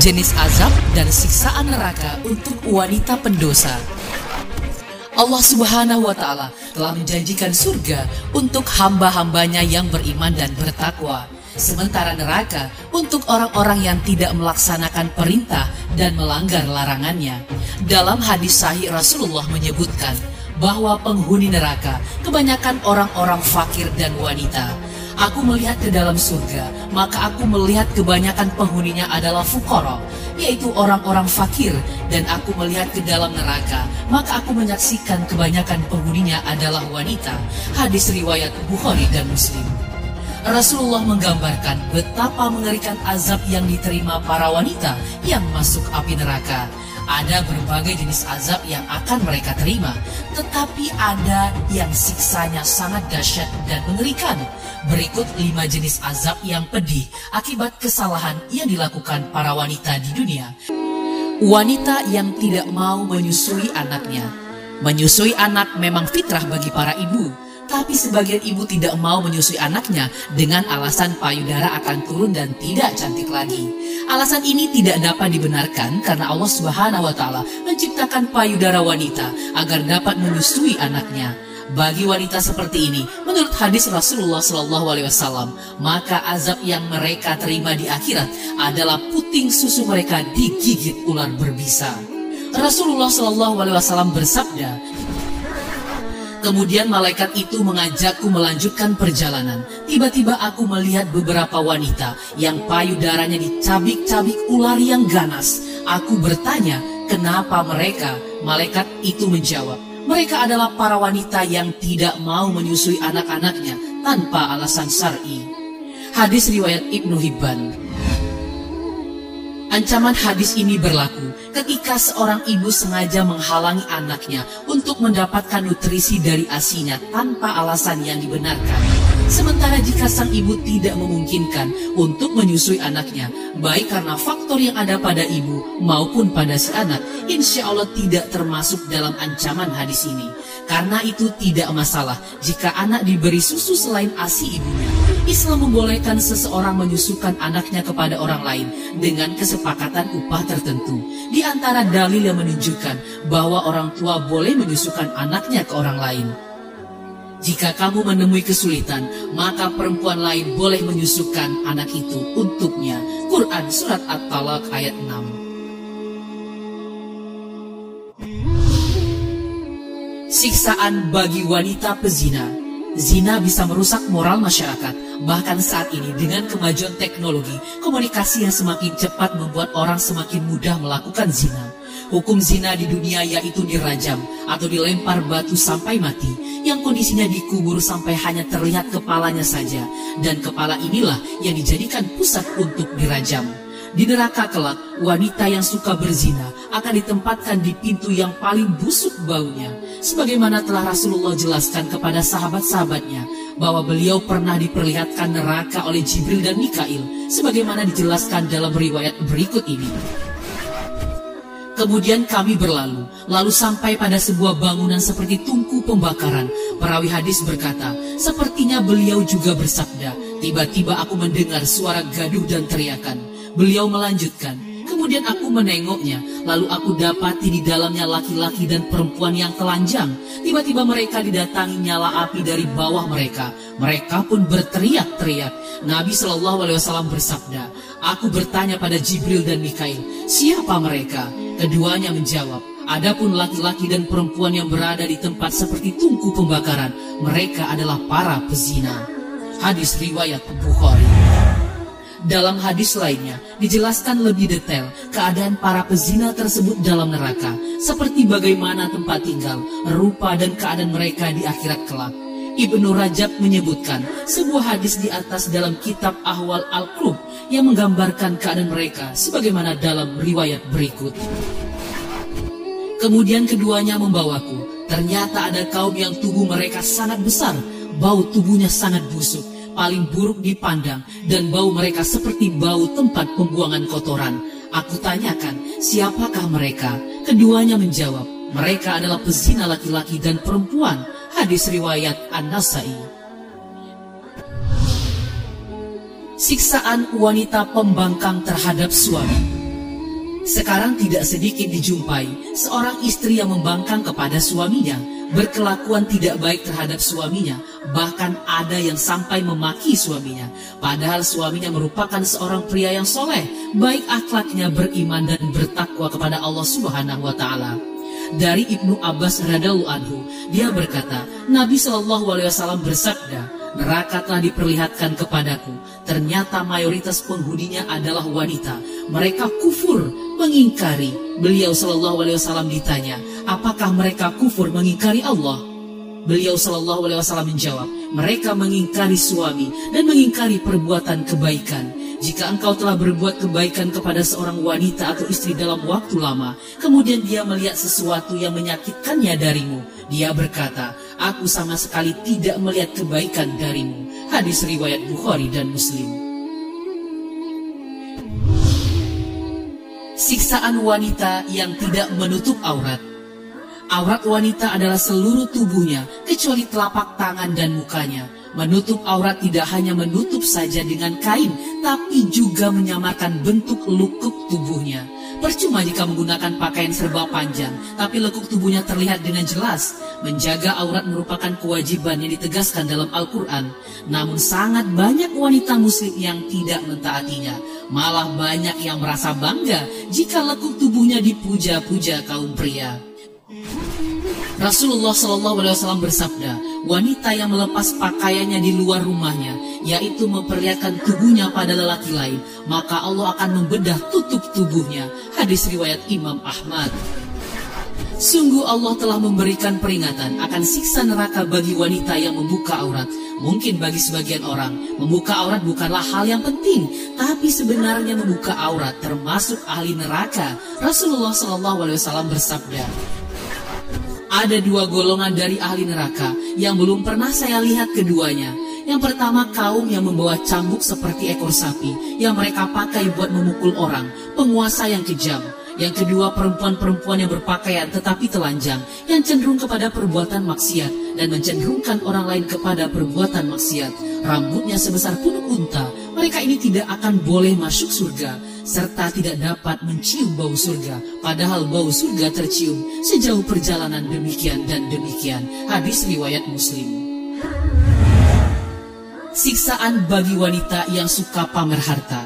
jenis azab dan siksaan neraka untuk wanita pendosa. Allah Subhanahu wa Ta'ala telah menjanjikan surga untuk hamba-hambanya yang beriman dan bertakwa, sementara neraka untuk orang-orang yang tidak melaksanakan perintah dan melanggar larangannya. Dalam hadis sahih Rasulullah menyebutkan bahwa penghuni neraka kebanyakan orang-orang fakir dan wanita. Aku melihat ke dalam surga, maka aku melihat kebanyakan penghuninya adalah fukara, yaitu orang-orang fakir, dan aku melihat ke dalam neraka, maka aku menyaksikan kebanyakan penghuninya adalah wanita. Hadis riwayat Bukhari dan Muslim. Rasulullah menggambarkan betapa mengerikan azab yang diterima para wanita yang masuk api neraka. Ada berbagai jenis azab yang akan mereka terima, tetapi ada yang siksanya sangat dahsyat dan mengerikan. Berikut lima jenis azab yang pedih akibat kesalahan yang dilakukan para wanita di dunia. Wanita yang tidak mau menyusui anaknya. Menyusui anak memang fitrah bagi para ibu, tapi sebagian ibu tidak mau menyusui anaknya dengan alasan payudara akan turun dan tidak cantik lagi. Alasan ini tidak dapat dibenarkan karena Allah Subhanahu wa taala menciptakan payudara wanita agar dapat menyusui anaknya. Bagi wanita seperti ini, menurut hadis Rasulullah Shallallahu Alaihi Wasallam, maka azab yang mereka terima di akhirat adalah puting susu mereka digigit ular berbisa. Rasulullah Shallallahu Alaihi Wasallam bersabda, Kemudian malaikat itu mengajakku melanjutkan perjalanan. Tiba-tiba aku melihat beberapa wanita yang payudaranya dicabik-cabik ular yang ganas. Aku bertanya, kenapa mereka? Malaikat itu menjawab, mereka adalah para wanita yang tidak mau menyusui anak-anaknya tanpa alasan syar'i. Hadis riwayat Ibnu Hibban. Ancaman hadis ini berlaku ketika seorang ibu sengaja menghalangi anaknya untuk mendapatkan nutrisi dari asinya tanpa alasan yang dibenarkan. Sementara jika sang ibu tidak memungkinkan untuk menyusui anaknya, baik karena faktor yang ada pada ibu maupun pada si anak, insya Allah tidak termasuk dalam ancaman hadis ini. Karena itu tidak masalah jika anak diberi susu selain ASI ibunya. Islam membolehkan seseorang menyusukan anaknya kepada orang lain dengan kesepakatan upah tertentu. Di antara dalil yang menunjukkan bahwa orang tua boleh menyusukan anaknya ke orang lain. Jika kamu menemui kesulitan, maka perempuan lain boleh menyusukan anak itu untuknya. Quran Surat At-Talaq ayat 6 Siksaan bagi wanita pezina Zina bisa merusak moral masyarakat. Bahkan saat ini dengan kemajuan teknologi, komunikasi yang semakin cepat membuat orang semakin mudah melakukan zina. Hukum zina di dunia yaitu dirajam atau dilempar batu sampai mati, yang kondisinya dikubur sampai hanya terlihat kepalanya saja, dan kepala inilah yang dijadikan pusat untuk dirajam. Di neraka kelak, wanita yang suka berzina akan ditempatkan di pintu yang paling busuk baunya. Sebagaimana telah Rasulullah jelaskan kepada sahabat-sahabatnya bahwa beliau pernah diperlihatkan neraka oleh Jibril dan Mikail. Sebagaimana dijelaskan dalam riwayat berikut ini. Kemudian kami berlalu, lalu sampai pada sebuah bangunan seperti tungku pembakaran. Perawi hadis berkata, sepertinya beliau juga bersabda, tiba-tiba aku mendengar suara gaduh dan teriakan. Beliau melanjutkan, kemudian aku menengoknya, lalu aku dapati di dalamnya laki-laki dan perempuan yang telanjang. Tiba-tiba mereka didatangi nyala api dari bawah mereka. Mereka pun berteriak-teriak. Nabi Shallallahu Alaihi Wasallam bersabda, Aku bertanya pada Jibril dan Mikail, siapa mereka? Keduanya menjawab, Adapun laki-laki dan perempuan yang berada di tempat seperti tungku pembakaran, mereka adalah para pezina. Hadis riwayat Bukhari. Dalam hadis lainnya, dijelaskan lebih detail keadaan para pezina tersebut dalam neraka, seperti bagaimana tempat tinggal, rupa dan keadaan mereka di akhirat kelak. Ibnu Rajab menyebutkan sebuah hadis di atas dalam kitab Ahwal Al-Qurb yang menggambarkan keadaan mereka sebagaimana dalam riwayat berikut. Kemudian keduanya membawaku. Ternyata ada kaum yang tubuh mereka sangat besar, bau tubuhnya sangat busuk, paling buruk dipandang, dan bau mereka seperti bau tempat pembuangan kotoran. Aku tanyakan, siapakah mereka? Keduanya menjawab, mereka adalah pezina laki-laki dan perempuan. Hadis riwayat An-Nasai. Siksaan wanita pembangkang terhadap suami. Sekarang tidak sedikit dijumpai seorang istri yang membangkang kepada suaminya, berkelakuan tidak baik terhadap suaminya, bahkan ada yang sampai memaki suaminya. Padahal suaminya merupakan seorang pria yang soleh, baik akhlaknya beriman dan bertakwa kepada Allah Subhanahu wa taala. Dari Ibnu Abbas radhiallahu anhu, dia berkata, Nabi Shallallahu alaihi wasallam bersabda, neraka telah diperlihatkan kepadaku. Ternyata mayoritas penghuninya adalah wanita. Mereka kufur, mengingkari. Beliau Shallallahu Alaihi Wasallam ditanya, apakah mereka kufur mengingkari Allah? Beliau Shallallahu Alaihi Wasallam menjawab, mereka mengingkari suami dan mengingkari perbuatan kebaikan. Jika engkau telah berbuat kebaikan kepada seorang wanita atau istri dalam waktu lama, kemudian dia melihat sesuatu yang menyakitkannya darimu, dia berkata, aku sama sekali tidak melihat kebaikan darimu. Hadis riwayat Bukhari dan Muslim. Siksaan wanita yang tidak menutup aurat Aurat wanita adalah seluruh tubuhnya, kecuali telapak tangan dan mukanya. Menutup aurat tidak hanya menutup saja dengan kain, tapi juga menyamarkan bentuk lukuk tubuhnya. Percuma jika menggunakan pakaian serba panjang, tapi lekuk tubuhnya terlihat dengan jelas. Menjaga aurat merupakan kewajiban yang ditegaskan dalam Al-Quran. Namun sangat banyak wanita muslim yang tidak mentaatinya. Malah banyak yang merasa bangga jika lekuk tubuhnya dipuja-puja kaum pria. Rasulullah SAW bersabda, wanita yang melepas pakaiannya di luar rumahnya, yaitu memperlihatkan tubuhnya pada lelaki lain, maka Allah akan membedah tutup tubuhnya. Hadis riwayat Imam Ahmad. Sungguh Allah telah memberikan peringatan akan siksa neraka bagi wanita yang membuka aurat. Mungkin bagi sebagian orang, membuka aurat bukanlah hal yang penting, tapi sebenarnya membuka aurat termasuk ahli neraka. Rasulullah SAW bersabda, ada dua golongan dari ahli neraka yang belum pernah saya lihat keduanya. Yang pertama kaum yang membawa cambuk seperti ekor sapi yang mereka pakai buat memukul orang, penguasa yang kejam. Yang kedua perempuan-perempuan yang berpakaian tetapi telanjang yang cenderung kepada perbuatan maksiat dan mencenderungkan orang lain kepada perbuatan maksiat. Rambutnya sebesar punuk unta, mereka ini tidak akan boleh masuk surga serta tidak dapat mencium bau surga, padahal bau surga tercium sejauh perjalanan demikian dan demikian. Hadis riwayat Muslim. Siksaan bagi wanita yang suka pamer harta.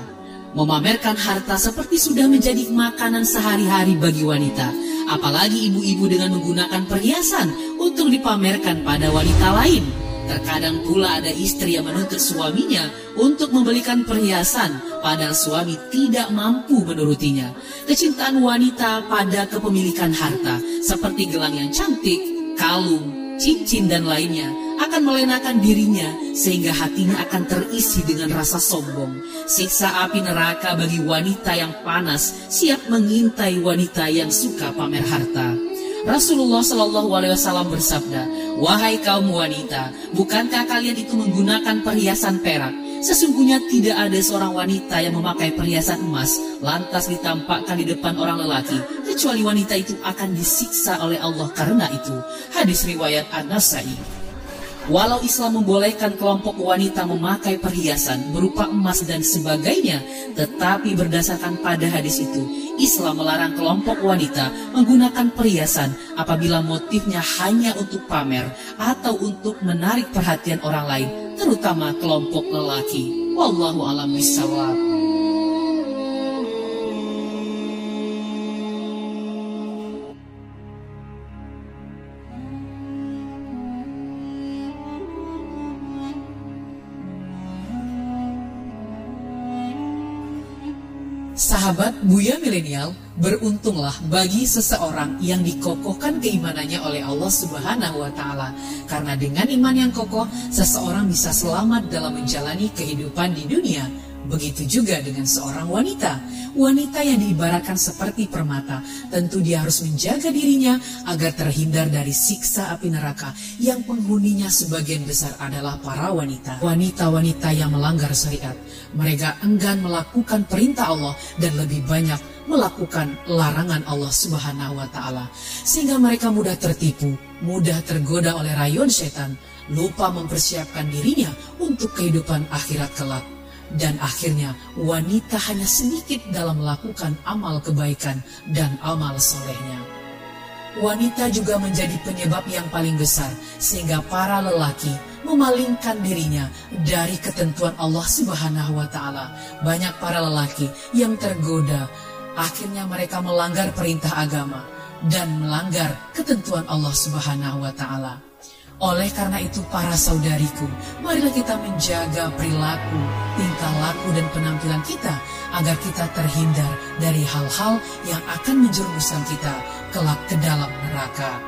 Memamerkan harta seperti sudah menjadi makanan sehari-hari bagi wanita, apalagi ibu-ibu dengan menggunakan perhiasan untuk dipamerkan pada wanita lain. Terkadang pula ada istri yang menuntut suaminya untuk membelikan perhiasan, padahal suami tidak mampu menurutinya. Kecintaan wanita pada kepemilikan harta, seperti gelang yang cantik, kalung, cincin, dan lainnya, akan melenakan dirinya sehingga hatinya akan terisi dengan rasa sombong. Siksa api neraka bagi wanita yang panas siap mengintai wanita yang suka pamer harta. Rasulullah Shallallahu Alaihi Wasallam bersabda, wahai kaum wanita, bukankah kalian itu menggunakan perhiasan perak? Sesungguhnya tidak ada seorang wanita yang memakai perhiasan emas lantas ditampakkan di depan orang lelaki, kecuali wanita itu akan disiksa oleh Allah karena itu. Hadis riwayat An-Nasai. Walau Islam membolehkan kelompok wanita memakai perhiasan berupa emas dan sebagainya, tetapi berdasarkan pada hadis itu, Islam melarang kelompok wanita menggunakan perhiasan apabila motifnya hanya untuk pamer atau untuk menarik perhatian orang lain, terutama kelompok lelaki. Wallahu a'lam bishawab. Sahabat Buya Milenial, beruntunglah bagi seseorang yang dikokohkan keimanannya oleh Allah Subhanahu wa taala. Karena dengan iman yang kokoh, seseorang bisa selamat dalam menjalani kehidupan di dunia Begitu juga dengan seorang wanita. Wanita yang diibaratkan seperti permata, tentu dia harus menjaga dirinya agar terhindar dari siksa api neraka yang penghuninya sebagian besar adalah para wanita. Wanita-wanita yang melanggar syariat. Mereka enggan melakukan perintah Allah dan lebih banyak melakukan larangan Allah Subhanahu wa taala sehingga mereka mudah tertipu, mudah tergoda oleh rayuan setan, lupa mempersiapkan dirinya untuk kehidupan akhirat kelak dan akhirnya wanita hanya sedikit dalam melakukan amal kebaikan dan amal solehnya. Wanita juga menjadi penyebab yang paling besar sehingga para lelaki memalingkan dirinya dari ketentuan Allah Subhanahu wa taala. Banyak para lelaki yang tergoda akhirnya mereka melanggar perintah agama dan melanggar ketentuan Allah Subhanahu wa taala. Oleh karena itu para saudariku, marilah kita menjaga perilaku, tingkah laku dan penampilan kita agar kita terhindar dari hal-hal yang akan menjerumuskan kita kelak ke dalam neraka.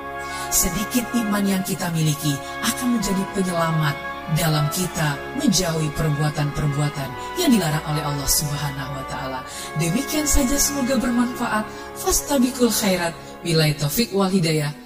Sedikit iman yang kita miliki akan menjadi penyelamat dalam kita menjauhi perbuatan-perbuatan yang dilarang oleh Allah Subhanahu wa taala. Demikian saja semoga bermanfaat. Fastabikul khairat. Bilai taufik wal hidayah.